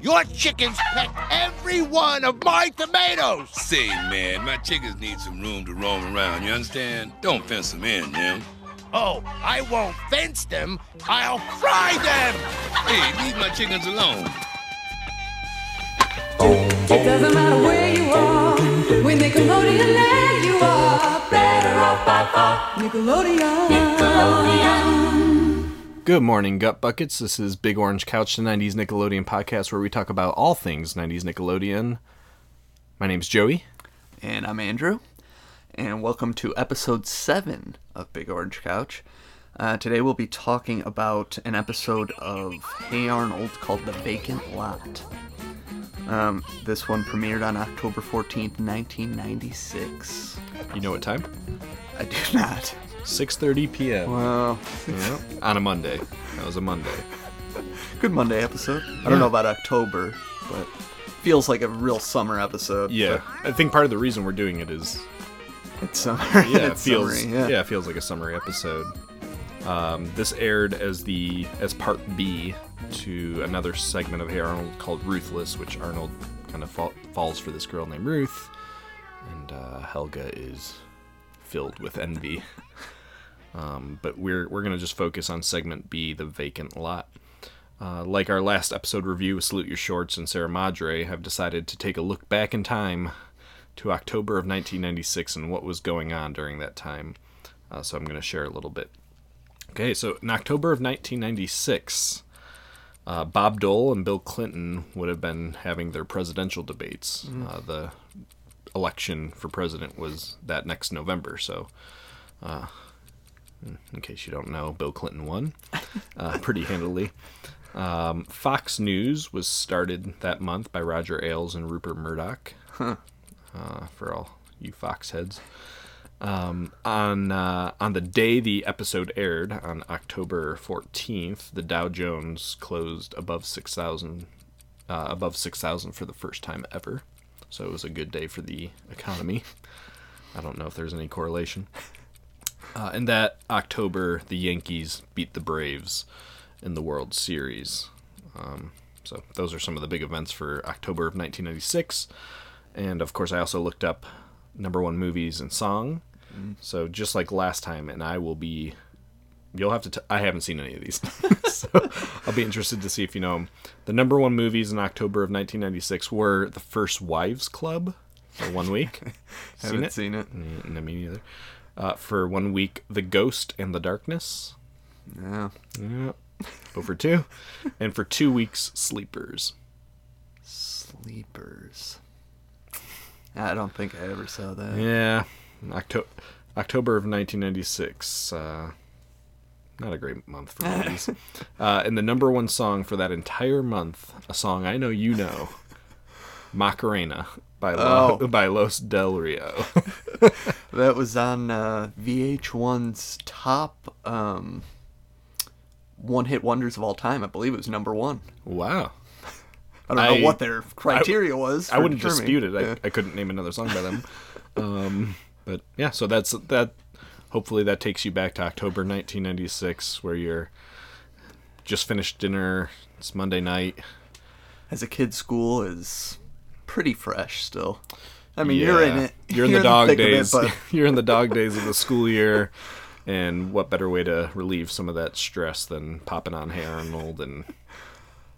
Your chickens pecked every one of my tomatoes. Say, man, my chickens need some room to roam around, you understand? Don't fence them in, Jim. Oh, I won't fence them. I'll fry them. Hey, leave my chickens alone. It doesn't matter where you are, when Nickelodeon land you are better off by far. Nickelodeon. Nickelodeon. Good morning, Gut Buckets. This is Big Orange Couch, the 90s Nickelodeon podcast where we talk about all things 90s Nickelodeon. My name's Joey. And I'm Andrew. And welcome to episode 7 of Big Orange Couch. Uh, today we'll be talking about an episode of Hey Arnold called The Vacant Lot. Um, this one premiered on October 14th, 1996. You know what time? I do not. 6.30 p.m. Yep. On a Monday. That was a Monday. good Monday episode. I don't know about October, but feels like a real summer episode. Yeah. I think part of the reason we're doing it is, but It's summer. yeah, it it's feels, summery, yeah. yeah. it feels like a summary episode. Um, this aired as the as part B to another segment of Hey Arnold called Ruthless, which Arnold kind of fa- falls for this girl named Ruth, and uh, Helga is filled with envy. Um, but we're we're gonna just focus on segment B, the vacant lot. Uh, like our last episode review Salute Your Shorts and Sarah Madre, have decided to take a look back in time to October of 1996 and what was going on during that time. Uh, so I'm going to share a little bit. Okay, so in October of 1996, uh, Bob Dole and Bill Clinton would have been having their presidential debates. Uh, the election for president was that next November, so uh, in case you don't know, Bill Clinton won uh, pretty handily. Um, Fox News was started that month by Roger Ailes and Rupert Murdoch. Uh, for all you Fox heads. Um, on uh, on the day the episode aired, on October 14th, the Dow Jones closed above 6,000 uh, above 6,000 for the first time ever. So it was a good day for the economy. I don't know if there's any correlation. Uh, and that October, the Yankees beat the Braves in the World Series. Um, so those are some of the big events for October of 1996. And of course, I also looked up number one movies and song. So just like last time, and I will be. You'll have to. T- I haven't seen any of these, so I'll be interested to see if you know 'em. The number one movies in October of 1996 were The First Wives Club for one week. Haven't seen it. Mm, No, me neither. Uh, for one week, The Ghost and the Darkness. Yeah. Yeah. Over two. and for two weeks, Sleepers. Sleepers. I don't think I ever saw that. Yeah. Octo- October of 1996. Uh, not a great month for movies. uh, and the number one song for that entire month, a song I know you know, Macarena by, Lo- Oh. by Los Del Rio. That was on uh, VH1's top um, one hit wonders of all time. I believe it was number one. wow. I don't I- know what their criteria was. I wouldn't determining- dispute it. I, Yeah. I couldn't name another song by them. um, but yeah, so that's that. Hopefully, that takes you back to October 1996, where you're just finished dinner. It's Monday night. As a kid, school is pretty fresh still. I mean, you're in it. You're in the dog it, days. but you're in the dog days of the school year. And what better way to relieve some of that stress than popping on Hey Arnold and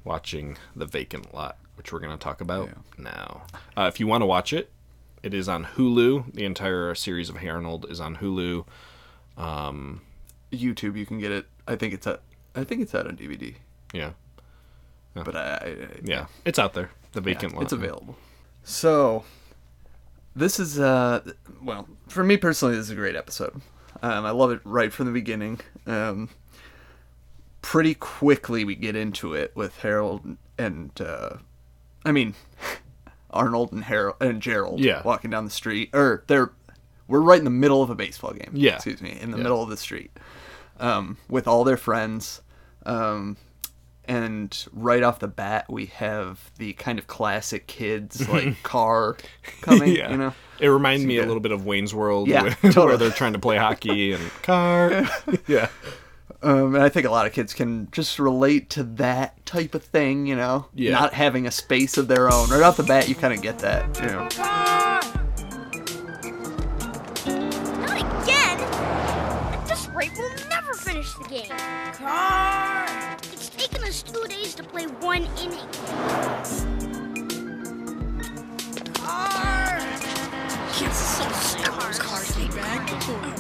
watching The Vacant Lot, which we're going to talk about now. Uh, if you want to watch it, it is on Hulu. The entire series of Hey Arnold is on Hulu. YouTube, you can get it. I think it's at. I think it's out on DVD. Yeah, But I, I, I yeah, it's out there. The yeah, Vacant Lot. it's available. So, this is uh, well, for me personally, this is a great episode. Um, I love it right from the beginning. Um, pretty quickly we get into it with Harold and uh, I mean Arnold and Harold and Gerald Yeah. walking down the street or they're we're right in the middle of a baseball game. Yeah. Excuse me, in the Yeah. middle of the street. Um, with all their friends. Um, and right off the bat we have the kind of classic kids like car coming, yeah. you know. It reminded me a little bit of Wayne's World, Yeah, where, totally. where they're trying to play hockey and car. yeah, Um, and I think a lot of kids can just relate to that type of thing, you know, Yeah. not having a space of their own. Right off the bat, you kind of get that, you know. Not again! At this rate, we'll never finish the game. Car! It's taken us two days to play one inning. Car! Kids are so sick. Cars. Cars, get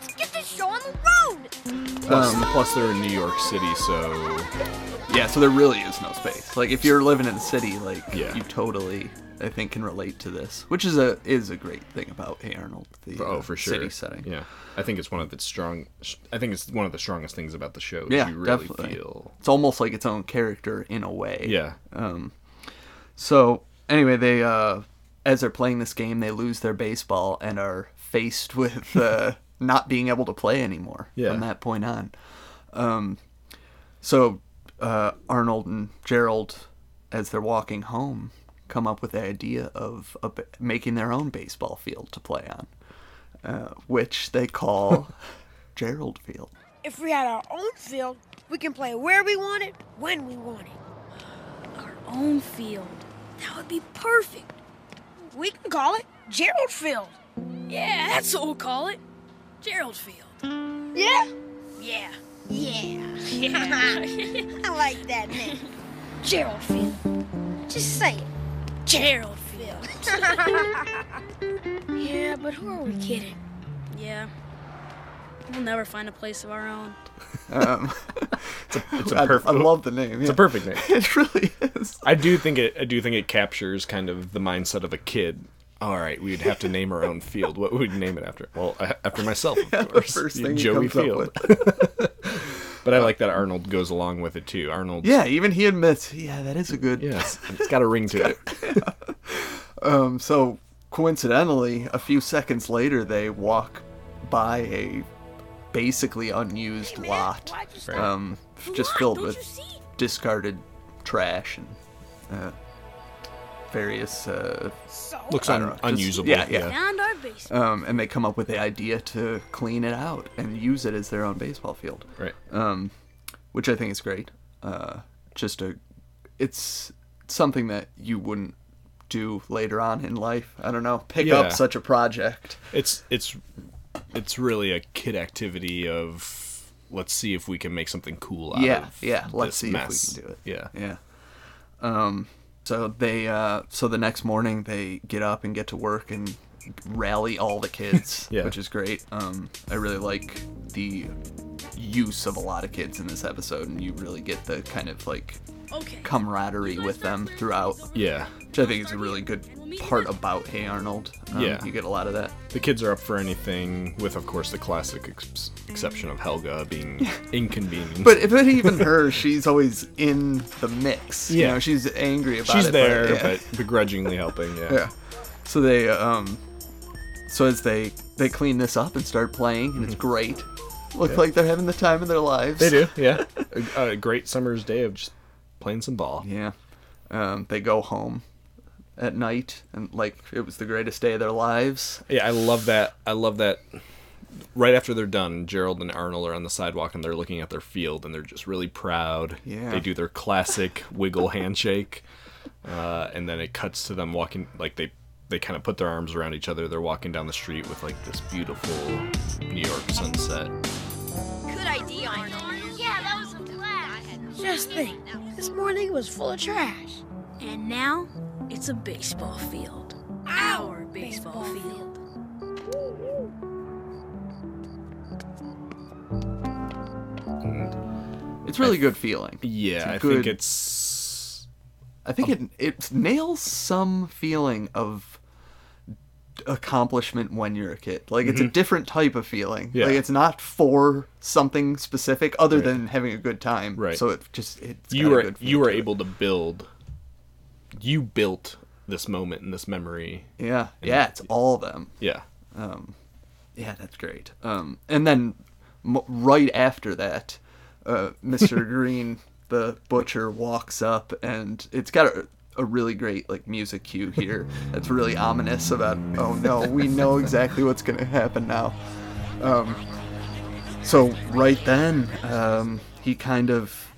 Let's get this show on the road. Plus, plus they're in New York City, so Yeah, so there really is no space. Like if you're living in the city, like Yeah. you totally, I think, can relate to this, which is a is a great thing about Hey Arnold. The, oh uh, for sure. city setting. Yeah, I think it's one of its strong. I think it's one of the strongest things about the show. Yeah, you really definitely. feel. It's almost like its own character in a way. Yeah, Um. So anyway, they uh, as they're playing this game, they lose their baseball and are faced with uh, not being able to play anymore Yeah. from that point on. Um, so uh, Arnold and Gerald, as they're walking home, come up with the idea of a, making their own baseball field to play on, uh, which they call Gerald Field. If we had our own field, we can play where we want it, when we want it. Our own field. That would be perfect. We can call it Gerald Field. Yeah, that's what we'll call it. Gerald Field. Yeah? Yeah. Yeah. I like that name. Gerald Field. Just say it. Gerald Field. Yeah, but who are we kidding? Yeah. We'll never find a place of our own. Um, it's a perfect. I love the name. It's a perfect name. It really is. I do think it. I do think it captures kind of the mindset of a kid. All right, we'd have to name our own field. What would we name it after? Well, after myself, of the course. first thing he Joey comes up Field. with. but I like that Arnold goes along with it too. Arnold. Yeah, even he admits, yeah, that is a good. Yeah, it's- it's got a ring to it. Um, so coincidentally, a few seconds later, they walk by a basically unused lot, Why'd um, just filled with discarded trash and uh, various. Uh, So, Looks I un- don't know, just- unusable. yeah, yeah. Found our basement. um, and they come up with the idea to clean it out and use it as their own baseball field. Right. um, which I think is great. Uh, just a, it's something that you wouldn't do later on in life. I don't know, pick Yeah. up such a project. It's it's it's really a kid activity of let's see if we can make something cool out Yeah, of yeah, let's this see if we can do it. Yeah. Yeah. Um, so they, uh, so the next morning they get up and get to work and rally all the kids, Yeah. which is great. Um, I really like the use of a lot of kids in this episode, and you really get the kind of like camaraderie with them throughout. Yeah. which I think is a really good part about Hey Arnold. Um, Yeah. you get a lot of that. The kids are up for anything, with of course the classic ex- exception of Helga being inconvenient. But but even her, she's always in the mix. You Yeah. know, she's angry about she's it. She's there, but, yeah. but begrudgingly helping. Yeah. yeah. So they um, so as they they clean this up and start playing, and it's great. Look like they're having the time of their lives. They do. Yeah. a, a great summer's day of just playing some ball. Yeah. Um, they go home at night, and like it was the greatest day of their lives. Yeah, I love that. I love that. Right after they're done, Gerald and Arnold are on the sidewalk and they're looking at their field and they're just really proud. Yeah. They do their classic wiggle handshake, uh, and then it cuts to them walking like they they kind of put their arms around each other. They're walking down the street with like this beautiful New York sunset. Good idea, Arnold. Yeah, that was a blast. just think, this morning was full of trash. And now it's a baseball field. Our baseball field. Mm. It's really good feeling. Yeah, I good- think it's I think it it nails some feeling of accomplishment when you're a kid. Like it's a different type of feeling. Mm-hmm. Yeah. Like it's not for something specific other than having a good time. Right. So it just it's you were you were it. able to build. You built this moment and this memory. Yeah. Yeah, it's all of them. Yeah. Yeah, that's great. Um, and then m- right after that, uh, Mr. Green, the butcher, walks up, and it's got a, a really great like music cue here. That's really ominous about. Oh no, we know exactly what's gonna happen now. Um, So right then, um, he kind of,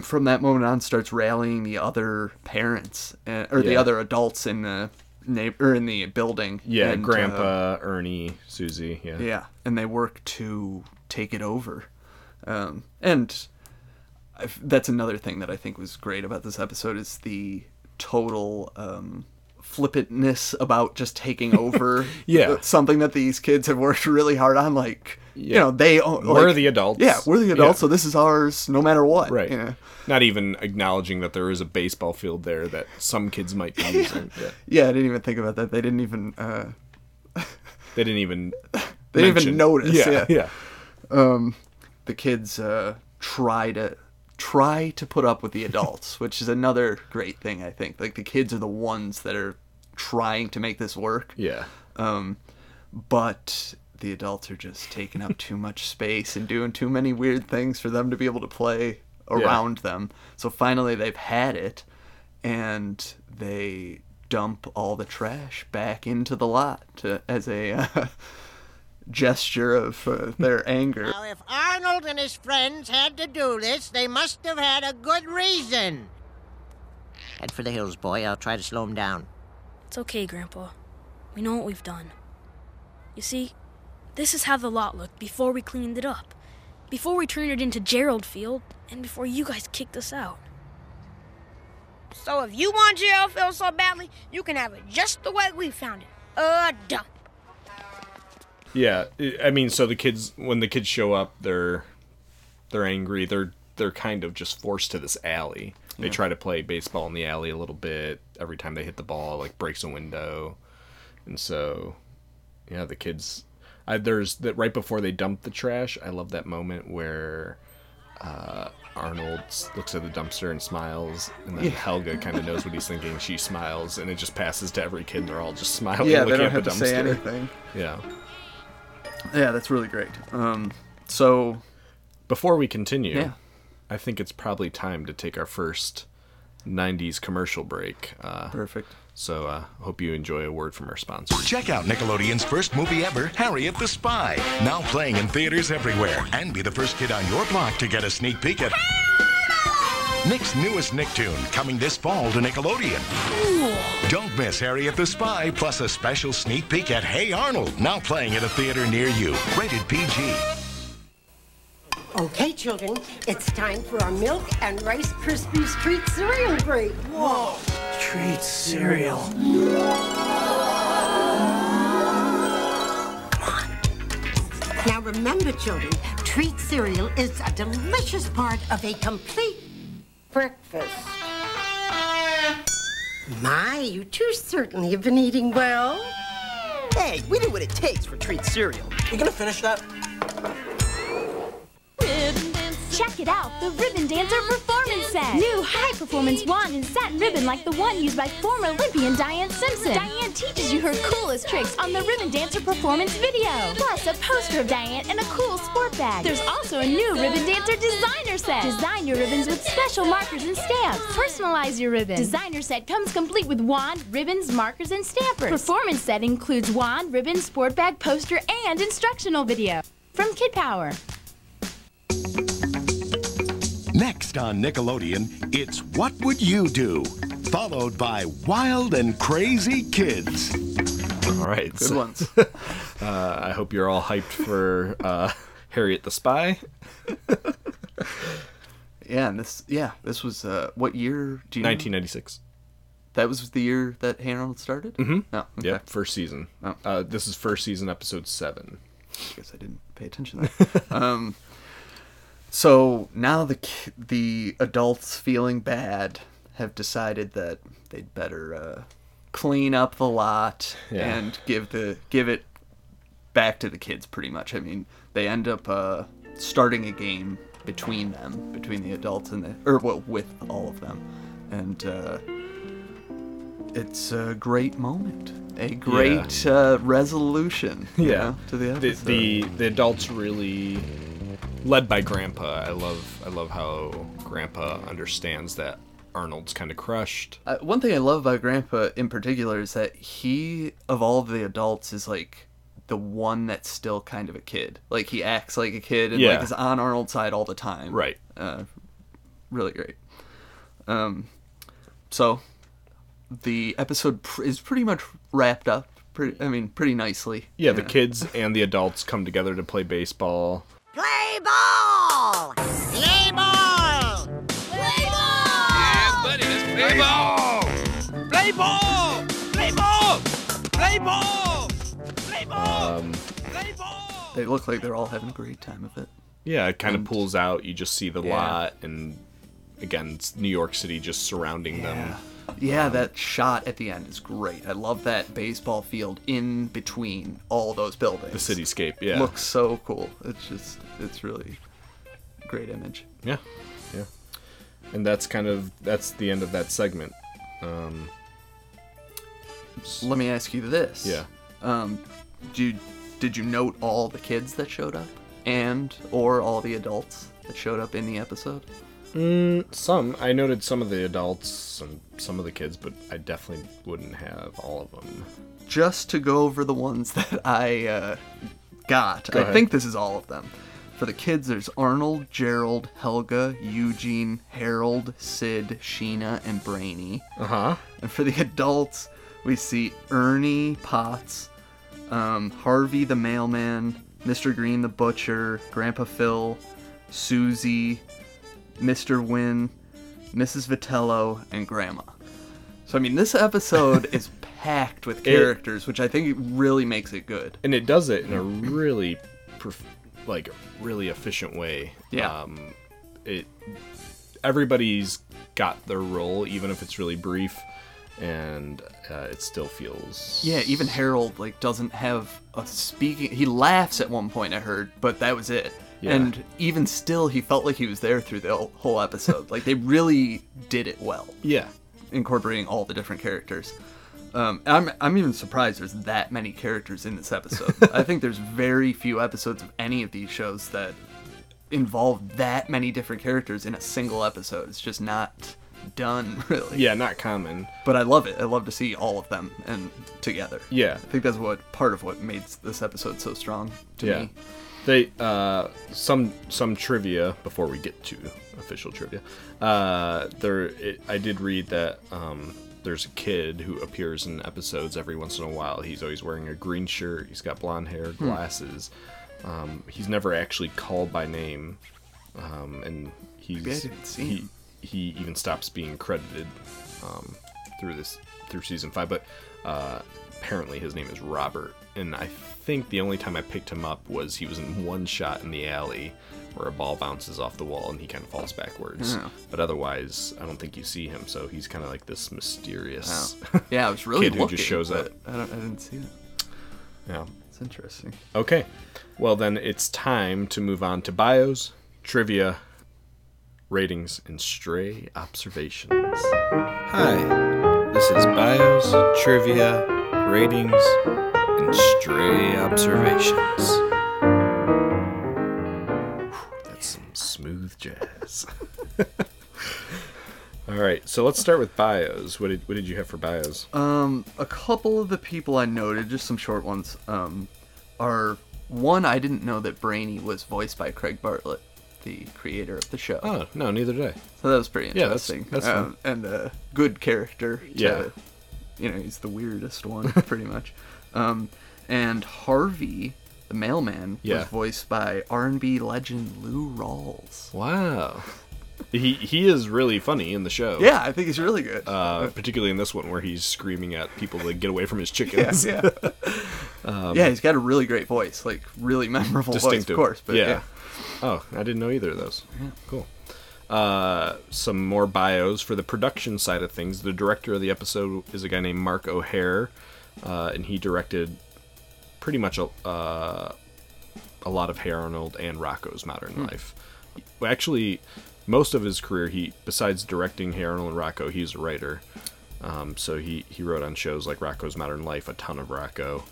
from that moment on, starts rallying the other parents uh, or the other adults in the neighbor in the building. Yeah, and, uh, Grandpa, Ernie, Susie. Yeah. yeah, and they work to take it over. Um, and I f that's another thing that I think was great about this episode is the total um, flippantness about just taking over Yeah. something that these kids have worked really hard on. Like, you know, they own, We're the adults. Yeah, we're the adults, Yeah. so this is ours no matter what. Right. you know? Not even acknowledging that there is a baseball field there that some kids might be using. Yeah. Yeah, I didn't even think about that. They didn't even. Uh, They didn't even. They didn't even notice, Yeah. yeah. Yeah. the kids uh, try to try to put up with the adults, which is another great thing I think. Like the kids are the ones that are trying to make this work, Yeah. Um, but the adults are just taking up too much space and doing too many weird things for them to be able to play around them. So finally they've had it and they dump all the trash back into the lot to, as a uh, gesture of uh, their anger. Now, if Arnold and his friends had to do this, they must have had a good reason. Head for the hills, boy. I'll try to slow him down. It's okay, Grandpa. We know what we've done. You see, this is how the lot looked before we cleaned it up. Before we turned it into Gerald Field, and before you guys kicked us out. So if you want Gerald Field so badly, you can have it just the way we found it. A dump. Yeah, I- mean, so the kids when the kids show up, they're they're angry. They're they're kind of just forced to this alley. They try to play baseball in the alley a little bit. Every time they hit the ball, like breaks a window, and so yeah, the kids. I, there's that right before they dump the trash. I love that moment where uh, Arnold looks at the dumpster and smiles, and then Helga kind of knows what he's thinking. She smiles, and it just passes to every kid. They're all just smiling. Yeah, they looking don't at have the to say dumpster. anything. Yeah. Yeah, that's really great. Um, so Before we continue, Yeah. I think it's probably time to take our first 90s commercial break. Uh, perfect. so I uh, hope you enjoy a word from our sponsor. Check out Nickelodeon's first movie ever, Harriet the Spy. Now playing in theaters everywhere. And be the first kid on your block to get a sneak peek at Nick's newest Nicktoon, coming this fall to Nickelodeon. Don't miss Harriet the Spy, plus a special sneak peek at Hey Arnold, now playing at a theater near you. Rated PG. Okay, children, it's time for our milk and Rice Krispies treat cereal break. Whoa! Treat cereal. Now remember, children, treat cereal is a delicious part of a complete breakfast. My, you two certainly have been eating well. Hey, we know what it takes for treat cereal. You gonna finish that? Check it out, the Ribbon Dancer Performance Set. New high-performance wand and satin ribbon like the one used by former Olympian Diane Simpson. Diane teaches you her coolest tricks on the Ribbon Dancer Performance video. Plus, a poster of Diane and a cool sport bag. There's also a new Ribbon Dancer Designer Set. Design your ribbons with special markers and stamps. Personalize your ribbon. Designer Set comes complete with wand, ribbons, markers, and stampers. Performance Set includes wand, ribbon, sport bag, poster, and instructional video. From Kid Power. Next on Nickelodeon, it's What Would You Do? Followed by Wild and Crazy Kids. All right. Good so- ones. Uh, I hope you're all hyped for uh, Harriet the Spy. Yeah, and this yeah, this was uh, what year? Do you know? 1996. That was the year that Hey Arnold started. Mm-hmm. Oh, okay. Yeah, first season. Oh. Uh, this is first season, episode seven. I guess I didn't pay attention to that. um, so now the the adults feeling bad have decided that they'd better uh, clean up the lot Yeah. and give the give it back to the kids. Pretty much. I mean, they end up uh, starting a game between them, between the adults and the or well, with all of them, and. Uh, it's a great moment, a great uh, resolution. Yeah, know, to the the, the the adults really led by Grandpa. I love I love how Grandpa understands that Arnold's kind of crushed. Uh, one thing I love about Grandpa in particular is that he, of all of the adults, is like the one that's still kind of a kid. Like he acts like a kid and Yeah. like is on Arnold's side all the time. Right. Uh, really great. Um, so the episode pr- is pretty much wrapped up. Pretty, I mean, pretty nicely. Yeah, the kids and the adults come together to play baseball. Play ball! Play ball! Play ball! Yeah, buddy, let's play ball! Play ball! Play ball! Play ball! Play ball! Um, Play ball! They look like they're all having a great time of it. yeah, it kind of pulls out. You just see the Yeah. lot, and again, New York City just surrounding them. Yeah, that shot at the end is great. I love that baseball field in between all those buildings. The cityscape, yeah. Looks so cool. It's just, it's really great image. Yeah, yeah. And that's kind of that's the end of that segment. Um, Let me ask you this. Yeah. Um, did did you note all the kids that showed up, and or all the adults that showed up in the episode? Mm, some I noted some of the adults and some of the kids, but I definitely wouldn't have all of them. Just to go over the ones that I uh, got. Go I ahead. think this is all of them. For the kids, there's Arnold, Gerald, Helga, Eugene, Harold, Sid, Sheena, and Brainy. Uh huh. And for the adults, we see Ernie Potts, um, Harvey the mailman, Mr. Green the butcher, Grandpa Phil, Susie, Mr. Wynn, Mrs. Vitello, and Grandma. So I mean, this episode is packed with characters, which I think really makes it good. and it does it in a really prof- like really efficient way Yeah. um it everybody's got their role even if it's really brief and uh, it still feels Yeah, even Harold like doesn't have a speaking. He laughs at one point. I heard, but that was it. Yeah. And even still, he felt like he was there through the whole- episode. like they really did it well. Yeah. incorporating all the different characters. Um, I'm I'm even surprised there's that many characters in this episode. I think there's very few episodes of any of these shows that involve that many different characters in a single episode. It's just not done really. yeah not common But I love it. I love to see all of them and together. Yeah. I think that's what part of what made this episode so strong to yeah me. They uh some some trivia before we get to official trivia. Uh there it, i did read that um there's a kid who appears in episodes every once in a while. He's always wearing a green shirt. He's got blonde hair Hmm. glasses. Um he's never actually called by name. Um and he's didn't see he he even stops being credited um through this through season five but uh apparently his name is robert and i think the only time i picked him up was he was in one shot in the alley where a ball bounces off the wall and he kind of falls backwards Yeah. but otherwise i don't think you see him so he's kind of like this mysterious Yeah, I was really kid who just shows but up I, don't, I didn't see that. yeah It's interesting. Okay. Well, then it's time to move on to bios, trivia, ratings, and stray observations. Hi, this is bios, trivia, ratings, and stray observations. That's some smooth jazz. All right, so let's start with bios. What did what did you have for bios? Um, a couple of the people I noted, just some short ones, um, are one I didn't know that Brainy was voiced by Craig Bartlett, the creator of the show. Oh no, neither did I. So that was pretty interesting. Yeah, that's- that's um, and a good character. To, Yeah. You know, he's the weirdest one, pretty much. Um, and Harvey, the mailman, Yeah. was voiced by R&B legend Lou Rawls. Wow. He he is really funny in the show. Yeah, I think he's really good. Uh, particularly in this one where he's screaming at people to get away from his chickens. Yeah, yeah. um, yeah, he's got a really great voice, like really memorable voice, of course. But yeah. Oh, I didn't know either of those. Yeah. Cool. Uh, some more bios for the production side of things. The director of the episode is a guy named Mark O'Hare, uh, and he directed pretty much a, uh, a lot of Hey Arnold and Rocko's Modern Hmm. Life. Actually, most of his career, he besides directing Hey Arnold and Rocko, he's a writer. Um, so he, he wrote on shows like Rocko's Modern Life, a ton of Rocko.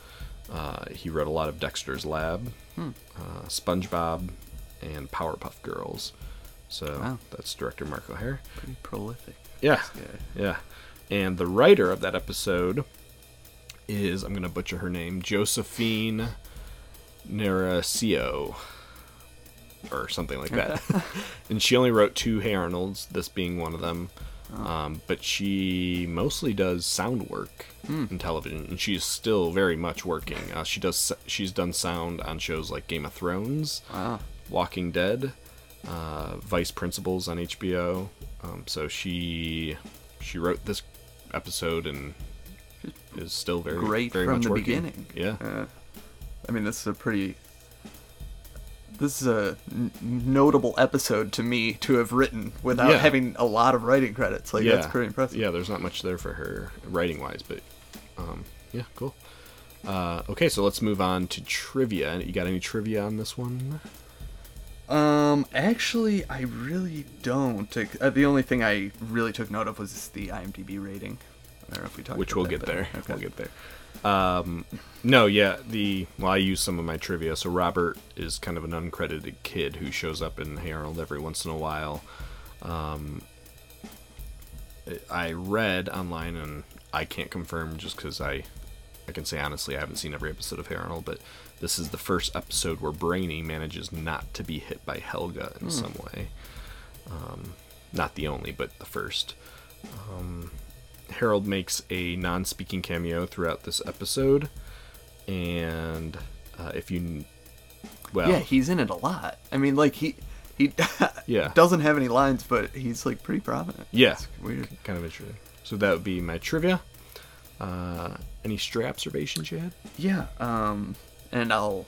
Uh, he wrote a lot of Dexter's Lab, Hmm. uh, SpongeBob, and Powerpuff Girls. So Wow. that's director Mark O'Hare. Pretty prolific. Yeah, yeah. And the writer of that episode is I'm gonna butcher her name, Josephine Narasio or something like that. and she only wrote two Hey Arnolds, this being one of them. Um, but she mostly does sound work in television, and she's still very much working. Uh, she does. She's done sound on shows like Game of Thrones, Wow. Walking Dead, uh, Vice Principals on HBO. Um, so she she wrote this episode and is still very Great very from much the working. beginning. Yeah. Uh, I mean, this is a pretty. This is a n- notable episode to me to have written without Yeah. having a lot of writing credits. Like yeah, that's pretty impressive. Yeah, there's not much there for her writing wise, but um, yeah, cool. Uh, okay, so let's move on to trivia. You got any trivia on this one? Um, actually, I really don't. Uh, the only thing I really took note of was the IMDb rating. I don't know if we talked. Which we'll get there. Okay. We'll get there. Um, no, yeah, the well, I use some of my trivia. So Robert is kind of an uncredited kid who shows up in Harold every once in a while. Um, I read online, and I can't confirm just because I, I can say honestly I haven't seen every episode of Harold, but this is the first episode where Brainy manages not to be hit by Helga in Hmm. some way. Um, not the only, but the first. Um, Harold makes a non-speaking cameo throughout this episode, and uh, if you, well, yeah, he's in it a lot. I mean, like he he Yeah. doesn't have any lines, but he's like pretty prominent. yeah, It's weird. kind of interesting. So that would be my trivia. Uh, any stray observations you had? Yeah, um, and I'll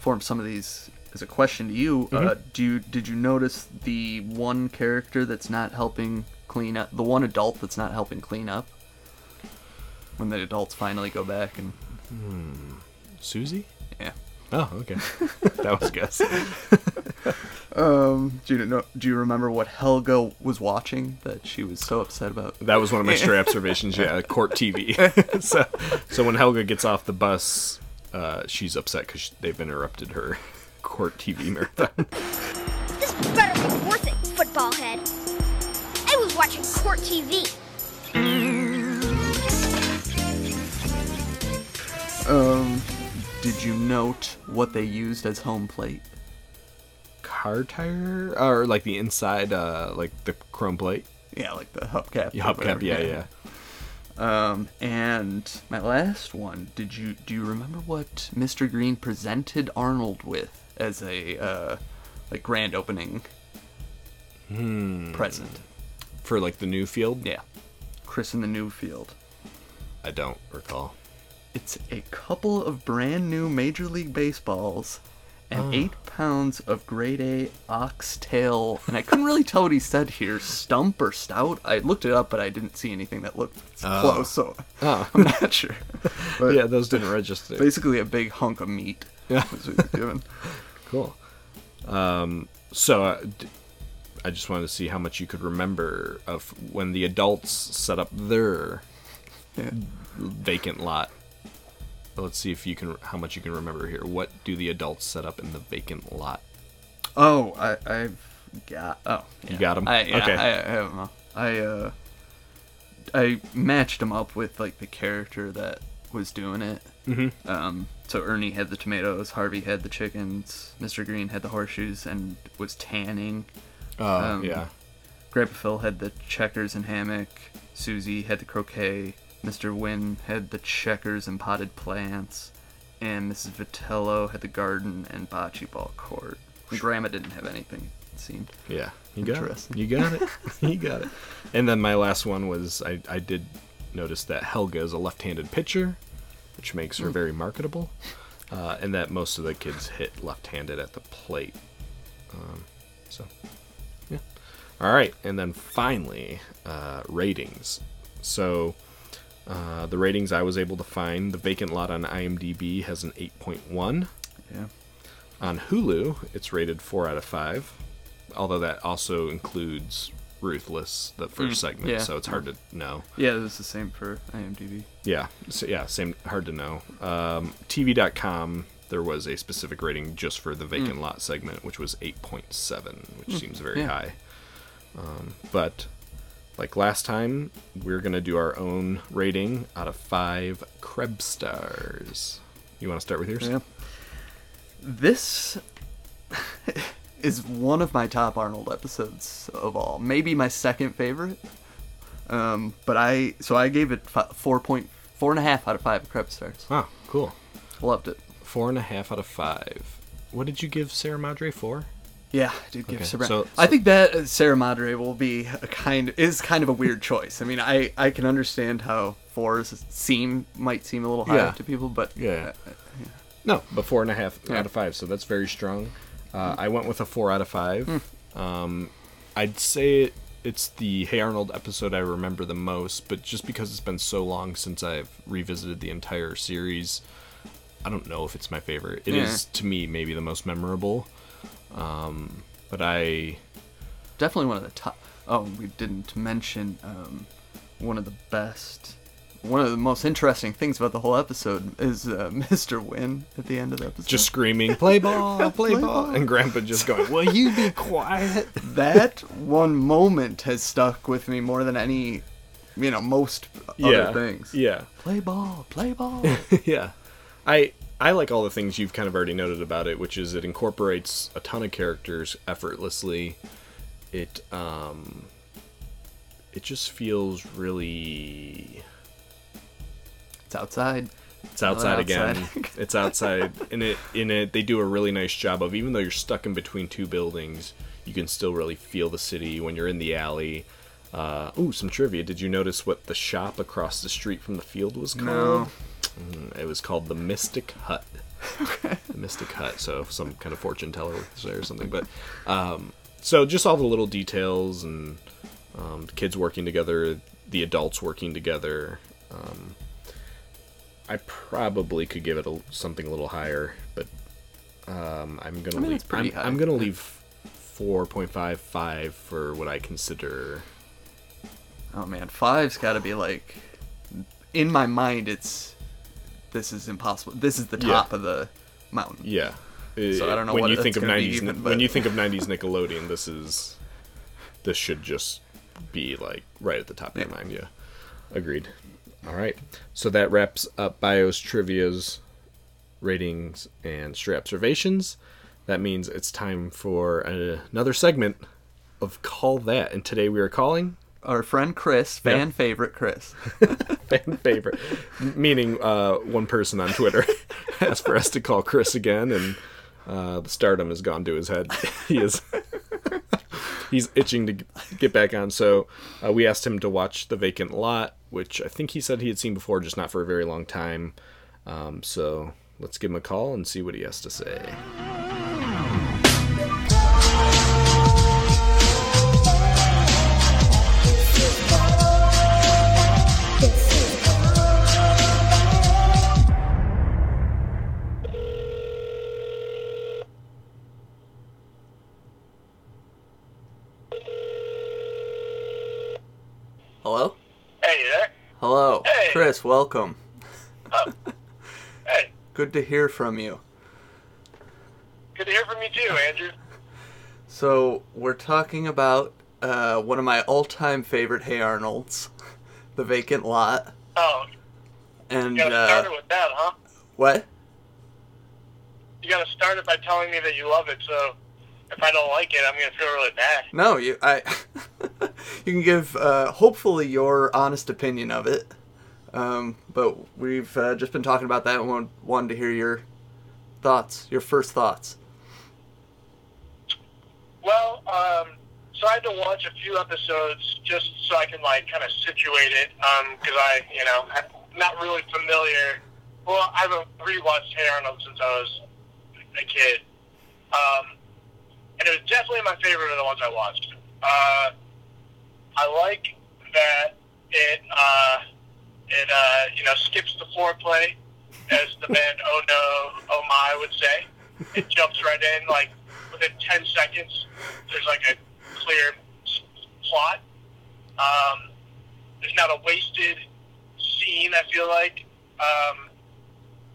form some of these as a question to you. Uh, Mhm. do you did you notice the one character that's not helping clean up? The one adult that's not helping clean up? When the adults finally go back and Hmm. Susie? Yeah. Oh, okay. that was a guess. um, do you know? Do you remember what Helga was watching that she was so upset about? That was one of my stray observations. Yeah, court TV. so, so when Helga gets off the bus, uh, she's upset because they've interrupted her court TV marathon. This better be worth it, football head. I was watching court TV. Um, did you note what they used as home plate? Car tire, or like the inside, uh, like the chrome plate. Yeah, like the hubcap. Yeah, hubcap. whatever, Yeah, yeah. Um, and my last one. Did you do you remember what Mr. Green presented Arnold with as a uh, like grand opening Hmm. present? For like the new field. Yeah, Chris in the new field. I don't recall. It's a couple of brand new Major League Baseballs and Oh. eight pounds of grade A oxtail. And I couldn't really tell what he said here stump or stout. I looked it up, but I didn't see anything that looked Oh. close, so Oh. I'm not sure. But yeah, those didn't register. Basically, a big hunk of meat. Yeah. was what he given. Cool. Um, so uh, d- I just wanted to see how much you could remember of when the adults set up their vacant lot. Let's see if you can how much you can remember here. What do the adults set up in the vacant lot? Oh, I, I've got. Oh, You got them. I, yeah, Okay. I, I don't know. I uh, I matched them up with like the character that was doing it. Mhm. Um, so Ernie had the tomatoes, Harvey had the chickens, Mr. Green had the horseshoes and was tanning. Oh, yeah. Grandpa Phil had the checkers and hammock. Susie had the croquet. Mr. Wynn had the checkers and potted plants. And Mrs. Vitello had the garden and bocce ball court. And Grandma didn't have anything, it seemed. Yeah, you got it. You got it. you got it. And then my last one was I, I did notice that Helga is a left-handed pitcher, which makes her Hmm. very marketable, uh, and that most of the kids hit left-handed at the plate. Um, so. All right, and then finally, uh, ratings. So. Uh, the ratings I was able to find, the vacant lot on IMDb has an 8.1. Yeah. On Hulu, it's rated 4 out of 5. Although that also includes Ruthless, the first Mm, segment, yeah. so it's hard to know. Yeah, it's the same for IMDb. Yeah, so yeah, same hard to know. Um, TV.com, there was a specific rating just for the vacant Mm. lot segment, which was 8.7, which Mm, seems very yeah. high. Um, but like last time, we're gonna do our own rating out of five Krebs stars. You want to start with yours? Yeah. This is one of my top Arnold episodes of all. Maybe my second favorite. Um, but I so I gave it four point four and a half out of five crepe stars. Oh, cool. Loved it. Four and a half out of five. What did you give Sarah Madre for? Yeah, I did give Okay, Sarah. so- I think that uh, Sarah Madre will be a kind is kind of a weird choice. I mean, I I can understand how fours seem might seem a little high Yeah. to people, but Yeah. uh, No, but four and a half Yeah. out of five, so that's very strong. Uh, I went with a four out of five. Hmm. Um, I'd say it, it's the Hey Arnold episode I remember the most, but just because it's been so long since I've revisited the entire series, I don't know if it's my favorite. It is Yeah. to me maybe the most memorable. Um, but I definitely one of the top. Oh, we didn't mention um, one of the best. One of the most interesting things about the whole episode is uh, Mr. Wynn at the end of the episode. just screaming, "Play ball, play, Play ball," ball. and Grandpa just going, "Will you be quiet?" that one moment has stuck with me more than any, you know, most Yeah, other things. yeah. Play ball, play ball. yeah. I I like all the things you've kind of already noted about it, which is it incorporates a ton of characters effortlessly. It um it just feels really it's outside. It's outside Oh, again. it's outside. In it in it they do a really nice job of even though you're stuck in between two buildings, you can still really feel the city when you're in the alley. Uh, ooh, some trivia. Did you notice what the shop across the street from the field was called? No. Mm, It was called the Mystic Hut. the Mystic Hut. So some kind of fortune teller was there or something. But um, so just all the little details and um, the kids working together, the adults working together. Um, I probably could give it a, something a little higher, but um, I'm gonna I mean, leave. pretty I'm. I'm gonna leave four point five five for what I consider. Oh man, five's got to be like, in my mind, it's this is impossible. This is the Yeah. top of the mountain. Yeah. So I don't know when you think of '90s. even, when you think of '90s Nickelodeon, this is this should just be like right at the top of your mind. Yeah, agreed. All right, so that wraps up Bios trivia's ratings and stray observations. That means it's time for another segment of Call That, and today we are calling Our friend Chris, fan Yeah. favorite Chris. fan favorite, meaning uh, one person on Twitter asked for us to call Chris again, and uh, the stardom has gone to his head. he is he's itching to get back on. So uh, we asked him to watch The Vacant Lot, which I think he said he had seen before, just not for a very long time. Um, so let's give him a call and see what he has to say. Chris. Welcome. Hey, Good to hear from you. good to hear from you too, Andrew. So we're talking about uh, one of my all-time favorite Hey Arnold's, The Vacant Lot, Oh, and you gotta uh, start it with that, huh? what? You gotta start it by telling me that you love it. So if I don't like it, I'm gonna feel really bad. No, you I. you can give uh, hopefully your honest opinion of it. Um, but we've uh, just been talking about that and wanted to hear your thoughts, your first thoughts. Well, um, so I had to watch a few episodes just so I can like kind of situate it, um, because I, you know, I'm not really familiar. Well, I haven't rewatched Hey Arnold since I was a kid, um, and it was definitely my favorite of the ones I watched. Uh, I like that it, uh, it, uh, you know, skips the foreplay, as the band Oh No, Oh My would say. It jumps right in, like within 10 seconds. There's like a clear plot. Um, there's not a wasted scene. I feel like, um,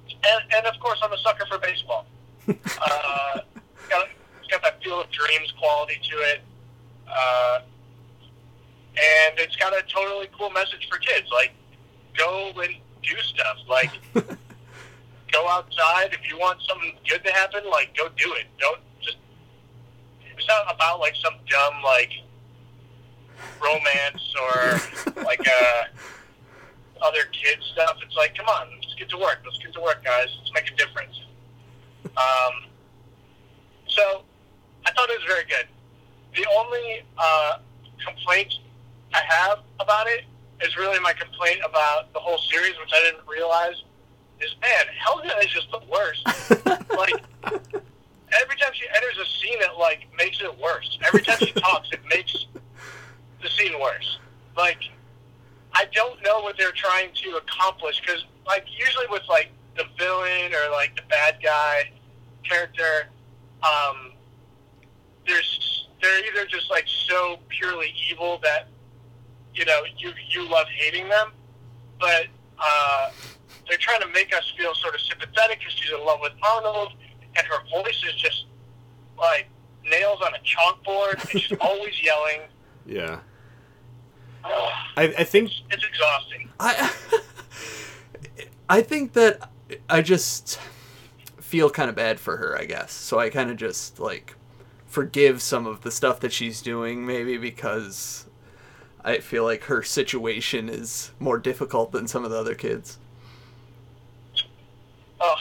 and, and of course, I'm a sucker for baseball. uh, it's got, it's got that Field of Dreams quality to it. Uh, and it's got a totally cool message for kids. Like, go and do stuff. Like, go outside. If you want something good to happen, like go do it. Don't just. It's not about like some dumb like romance or like uh other kid stuff. It's like, come on, let's get to work. Let's get to work, guys. Let's make a difference. Um, so I thought it was very good. The only uh, complaint I have about it is really my complaint about the whole series, which I didn't realize. Is man, Helga is just the worst. like every time she enters a scene, it like makes it worse. Every time she talks, it makes the scene worse. Like I don't know what they're trying to accomplish because, like, usually with like the villain or like the bad guy character, um, there's they're either just like so purely evil that you know you you love hating them, but uh, they're trying to make us feel sort of sympathetic because she's in love with Arnold, and her voice is just like nails on a chalkboard, and she's always yelling. Yeah. Ugh, I, I think it's exhausting. I I think that I just feel kind of bad for her, I guess. So I kind of just like forgive some of the stuff that she's doing maybe because I feel like her situation is more difficult than some of the other kids. Oh,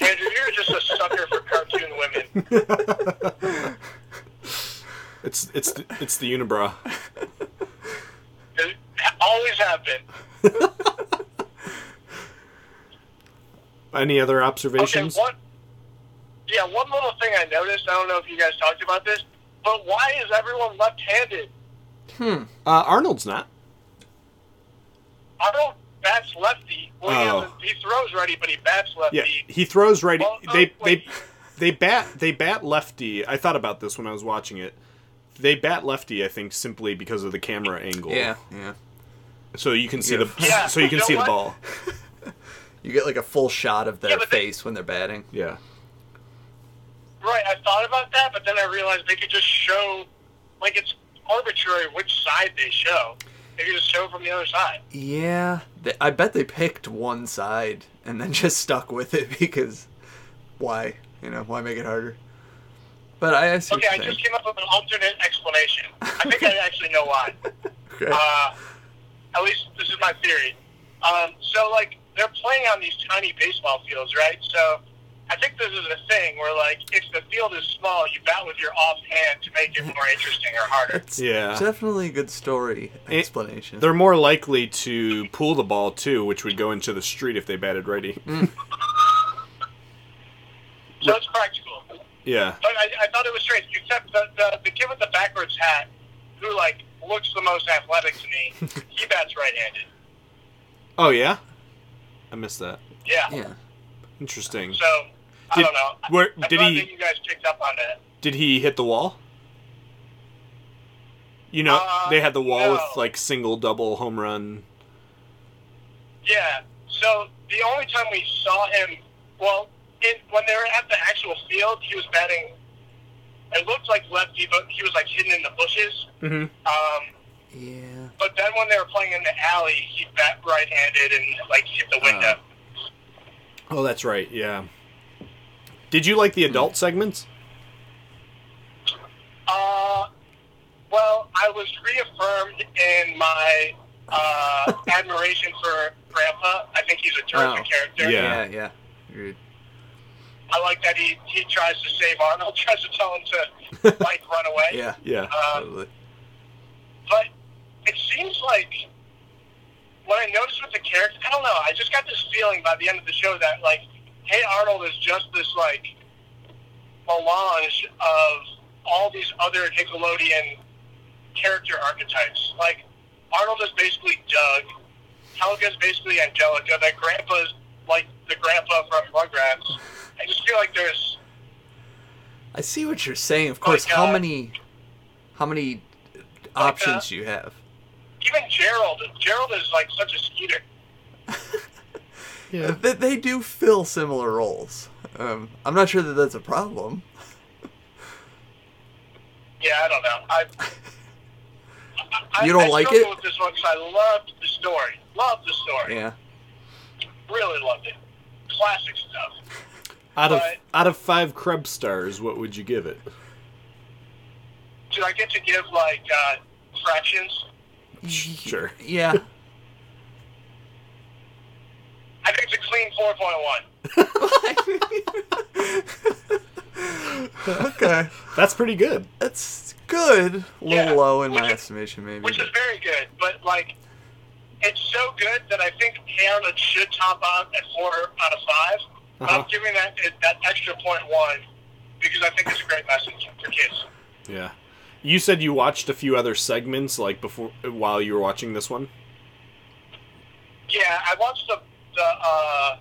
Andrew, you're just a sucker for cartoon women. it's it's it's the unibrow. It always have been. Any other Okay, observations? one. Yeah, one little thing I noticed. I don't know if you guys talked about this, but why is everyone left-handed? Hmm. Uh, Arnold's not. Arnold bats lefty. Well, he, Oh. doesn't- he throws righty, but he bats lefty. Yeah, he throws righty. Well, they wait. they they bat they bat lefty. I thought about this when I was watching it. They bat lefty, I think, simply because of the camera angle. Yeah, yeah. So you can see Yeah. the Yeah, so you can you know see the ball. You get like a full shot of their Yeah, but they- face when they're batting. Yeah. Right, I thought about that, but then I realized they could just show, like it's arbitrary which side they show. They could just show from the other side. Yeah, they, I bet they picked one side and then just stuck with it because why? You know, why make it harder? But I, I see Okay, what I you're just came up with an alternate explanation. I think I actually know why. Okay. Uh, at least this is my theory. Um, so, like, they're playing on these tiny baseball fields, right? So, I think this is a thing where, like, if the field is small, you bat with your off hand to make it more interesting or harder. It's Yeah. definitely a good story explanation. They're more likely to pull the ball too, which would go into the street if they batted righty. Mm. So it's practical. Yeah. But I, I thought it was strange, except the, the, the kid with the backwards hat, who, like, looks the most athletic to me, he bats right-handed. Oh yeah. I missed that. Yeah. Yeah. Interesting. So, I Did- don't know. where- I'm did he- that you guys picked up on that. Did he hit the wall? You know, Uh, they had the wall with like single, double, home run. Yeah. So the only time we saw him, well, it, when they were at the actual field, he was batting. It looked like lefty, but he was like hidden in the bushes. Mm-hmm. Um, yeah. but then when they were playing in the alley, he bat right-handed and like hit the window. Oh, that's right. Yeah. Did you like the adult segments? Uh, well, I was reaffirmed in my uh, admiration for Grandpa. I think he's a terrific character. Yeah, yeah. Agreed. I like that he, he tries to save Arnold, tries to tell him to like run away. Yeah. Yeah. Um, Totally. But it seems like what I noticed with the character, I don't know. I just got this feeling by the end of the show that like, Hey Arnold is just this like melange of all these other Nickelodeon character archetypes. Like Arnold is basically Doug, Helga's basically Angelica, that Grandpa's like the grandpa from Rugrats. I just feel like there's I see what you're saying. Of course, Like, how uh, many, how many options you have? even Gerald. Gerald is like such a skeeter. Yeah. They, they do fill similar roles. Um, I'm not sure that that's a problem. Yeah, I don't know. I, I You don't I like it? with this one because I loved the story. Loved the story. Yeah. Really loved it. classic stuff. Out of But- out of five Krebs stars, what would you give it? Do I get to give like uh, fractions? Sure. Yeah. I think it's a clean four point one. okay. That's pretty good. That's good. A little Yeah, low in which my is- estimation, maybe. which but- is very good. But like, it's so good that I think Hey Arnold should top out at four out of 5 But I'm Uh-huh. giving that that extra point one because I think it's a great message for kids. Yeah. You said you watched a few other segments like before while you were watching this one. Yeah, I watched the the uh,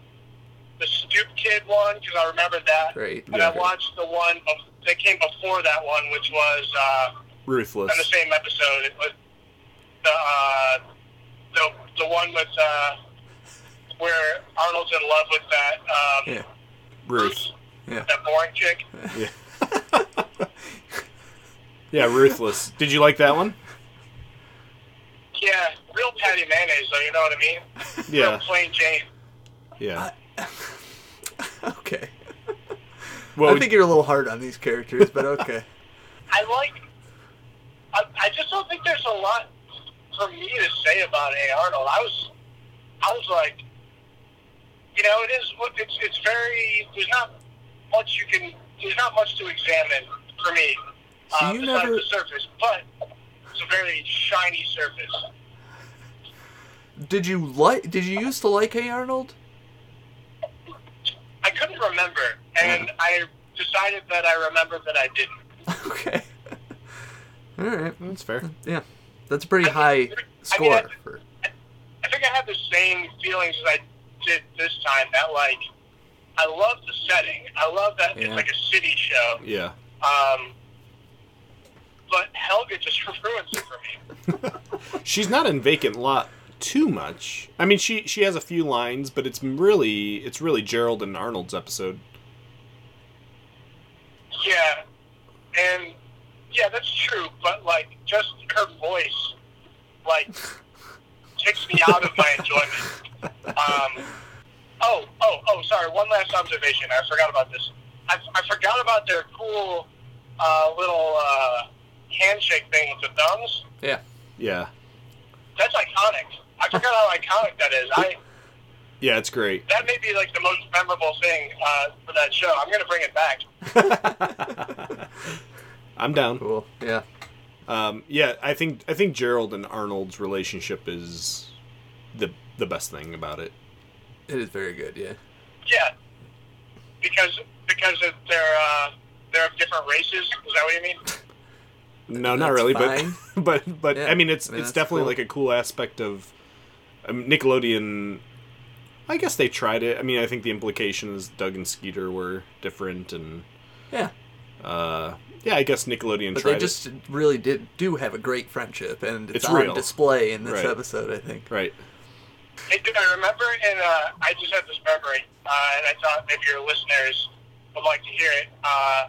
the Stoop Kid one because I remember that. Great. And Yeah. I watched the one that came before that one, which was uh, Ruthless. in the same episode. It was the uh, the the one with uh, where Arnold's in love with that um, Yeah. Ruth. Yeah. that boring chick. Yeah. yeah, Ruthless. Did you like that one? Yeah, real patty mayonnaise, though. You know what I mean? Yeah. Real plain Jane. Yeah. okay. Well, I think you're a little hard on these characters, but okay. I like. I, I just don't think there's a lot for me to say about A. Arnold. I was, I was like, you know, it is. It's it's very. There's not much you can. There's not much to examine for me. So uh, you besides never- the surface, but it's a very shiny surface. Did you like? Did you used to like Hey Arnold? I couldn't remember, and I decided that I remembered that I didn't. Okay. All right. That's fair. Yeah, that's a pretty high score. I- for, I think I had the same feelings as I did this time. That like, I love the setting. I love that Yeah. it's like a city show. Yeah. Um, but Helga just ruins it for me. She's not in Vacant Lot too much. I mean, she she has a few lines, but it's really it's really Gerald and Arnold's episode. Yeah, and yeah, that's true. But like, just her voice, like, takes me out of my enjoyment. Um, oh, oh, oh, sorry. One last observation. I forgot about this. I, I forgot about their cool uh, little uh, handshake thing with the thumbs. yeah. Yeah. That's iconic. I forgot how iconic that is. I Yeah, it's great. that may be like the most memorable thing uh, for that show. I'm gonna bring it back. I'm down. Cool. Yeah. Um, yeah, I think I think Gerald and Arnold's relationship is the the best thing about it. It is very good. Yeah. Yeah, because because of their uh, they're of different races. Is that what you mean? No, not really, fine. but but but Yeah, I mean, it's I mean, it's definitely cool. like a cool aspect of um, Nickelodeon. I guess they tried it. I mean, I think the implication is Doug and Skeeter were different, and Yeah. uh, yeah, I guess Nickelodeon But tried they just really did do have a great friendship, and it's, It's on real. display in this Right. episode. I think. right. Hey, dude, I remember, and uh, I just had this memory, uh, and I thought maybe your listeners would like to hear it uh,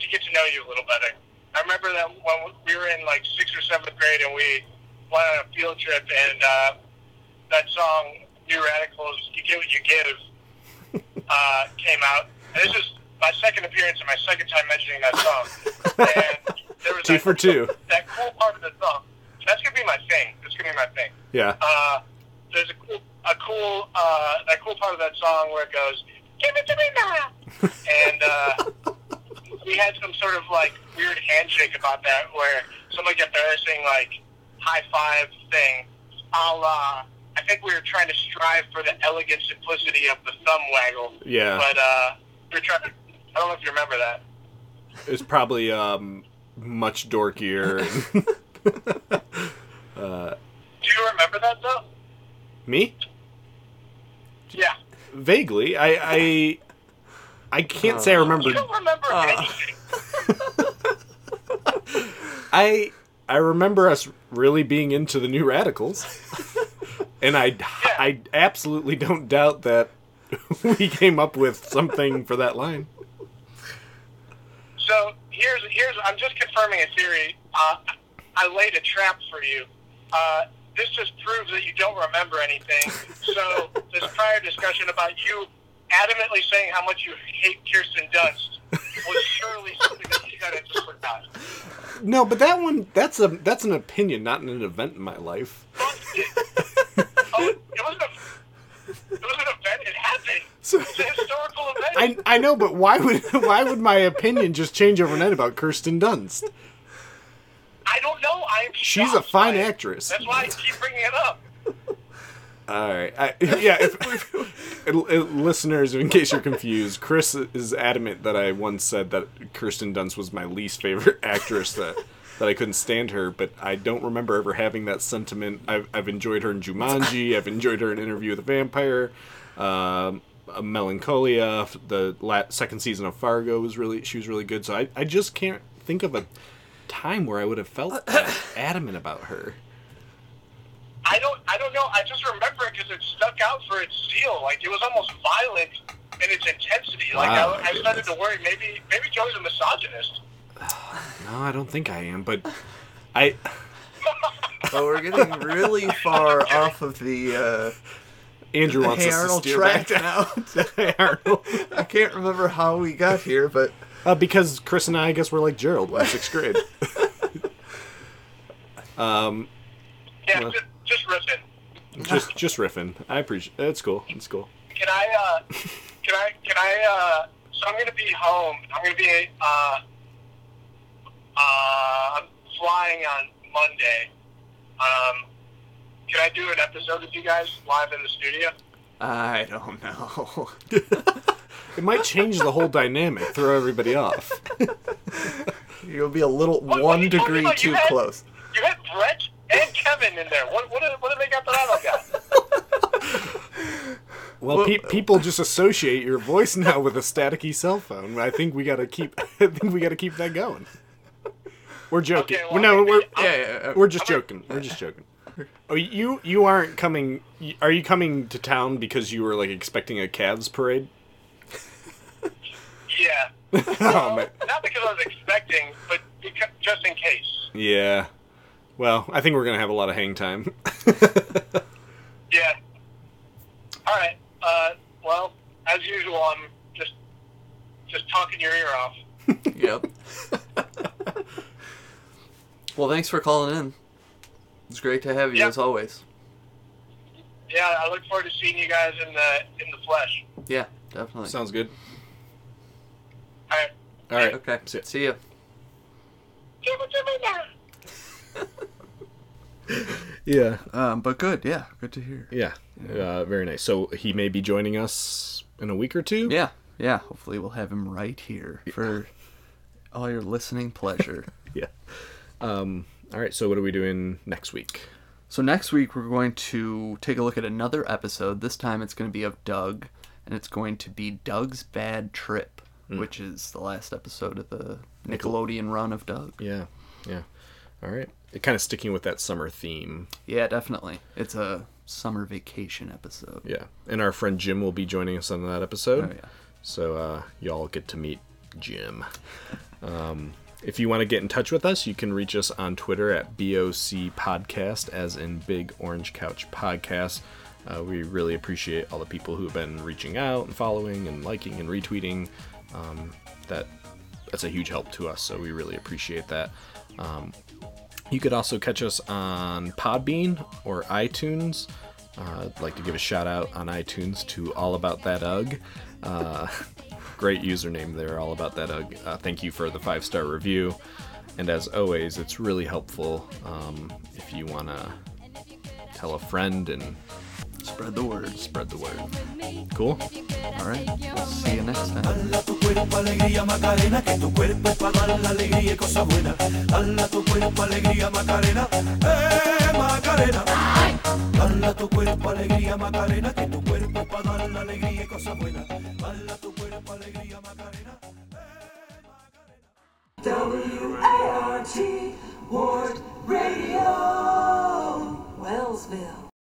to get to know you a little better. I remember that when we were in like sixth or seventh grade, and we went on a field trip, and uh, that song "New Radicals," "You Give What You Give," uh, came out. And this is my second appearance and my second time mentioning that song. And there was Two that, for two. that cool part of the song. That's gonna be my thing. That's gonna be my thing Yeah. uh, there's a cool, a cool, uh, that cool part of that song where it goes, "Give it to me now," and uh, we had some sort of like weird handshake about that, where some like embarrassing like high five thing, a la. I think we were trying to strive for the elegant simplicity of the thumb waggle. Yeah. But uh, we were trying. To, I don't know if you remember that. It's probably um, much dorkier. uh, Do you remember that though? me? Yeah. Vaguely. I I I can't say I remember. You don't remember Uh. anything. I I remember us really being into the new radicals, and I I absolutely don't doubt that we came up with something for that line. So here's here's I'm just confirming a theory. Uh, I laid a trap for you. Uh, this just proves that you don't remember anything. So this prior discussion about you adamantly saying how much you hate Kirsten Dunst was surely something that you of just forgot. No, but that one that's a that's an opinion, not an event in my life. Oh, it was a, it was an event. It happened. It's a historical event. I I know, but why would why would my opinion just change overnight about Kirsten Dunst? I don't know. I'm She's a fine actress. That's why I keep bringing it up. All right. I, yeah. If, it- it- listeners, in case you're confused, Chris is adamant that I once said that Kirsten Dunst was my least favorite actress. That that I couldn't stand her, but I don't remember ever having that sentiment. I've, I've enjoyed her in Jumanji. I've enjoyed her in Interview with a Vampire. Um, uh, Melancholia. The la- second season of Fargo was really she was really good. So I, I just can't think of a time where I would have felt that adamant about her. I don't. I don't know. I just remember it because it stuck out for its seal. Like it was almost violent in its intensity. Like Wow, I, I started to worry. Maybe maybe Joe's a misogynist. No, I don't think I am, but I. Oh, we're getting really far off of the. Uh, Andrew the wants hey us to steer track back now. hey Arnold. I can't remember how we got here, but Uh, because Chris and I, I guess, we're like Gerald in sixth grade. um, Yeah, Well. just, just riffing. just just riffing. I appreciate. It's cool. It's cool. Can I? Uh, can I? Can I? Uh, so I'm gonna be home. I'm gonna be. Uh, uh, I'm flying on Monday. Um, can I do an episode with you guys live in the studio? I don't know. It might change the whole dynamic. Throw everybody off. You'll be a little What- what one are you talking degree about? You too had- close. You had Brett and Kevin in there. What? What? do- What do they got for that guy? Well, pe- people just associate your voice now with a staticky cell phone. I think we gotta keep. I think we gotta keep that going. We're joking. Okay, well, no, we're Yeah, yeah, yeah. we're just joking. We're just joking. Oh, you you aren't coming? Are you coming to town because you were like expecting a Cavs parade? Yeah. oh man. Not because I was expecting, but because, just in case. Yeah. Well, I think we're gonna have a lot of hang time. Yeah. All right. Uh, well, as usual, I'm just just talking your ear off. Yep. well, thanks for calling in. It's great to have you Yeah. as always. Yeah, I look forward to seeing you guys in the in the flesh. Yeah, definitely. Sounds good. All right. All right. Okay. See ya. See ya. Jimmy, Jimmy, now. Yeah. Um, but good. Yeah, good to hear. Yeah. Uh, very nice. So he may be joining us in a week or two. Yeah, yeah. Hopefully, we'll have him right here for all your listening pleasure. Yeah. Um, all right. So what are we doing next week? So next week we're going to take a look at another episode. This time it's going to be of Doug, and it's going to be Doug's Bad Trip, which is the last episode of the Nickelodeon run of Doug. Yeah. Yeah. All right. It kind of sticking with that summer theme. Yeah, definitely. It's a summer vacation episode. Yeah. And our friend Jim will be joining us on that episode. Oh, yeah. So uh, y'all get to meet Jim. Um, if you want to get in touch with us, you can reach us on Twitter at BOC Podcast, as in Big Orange Couch Podcast. Uh, we really appreciate all the people who have been reaching out and following and liking and retweeting. Um, that that's a huge help to us, so we really appreciate that. Um, you could also catch us on Podbean or iTunes. Uh, I'd like to give a shout out on iTunes to All About That Ugg. Uh, great username there, All About That Ugg. Uh, thank you for the five star review. And as always, it's really helpful um, if you want to tell a friend and Spread the word. Spread the word. Cool. All right. See you next time. Dala tu cuerpo alegría Macarena, que tu cuerpo es para dar la alegría y cosas buenas. Tu cuerpo alegría Macarena, eh Macarena. Tu cuerpo alegría Macarena, que tu cuerpo es para dar la alegría y cosas buenas. Tu cuerpo alegría Macarena. W-A-R-T Ward Radio Wellsville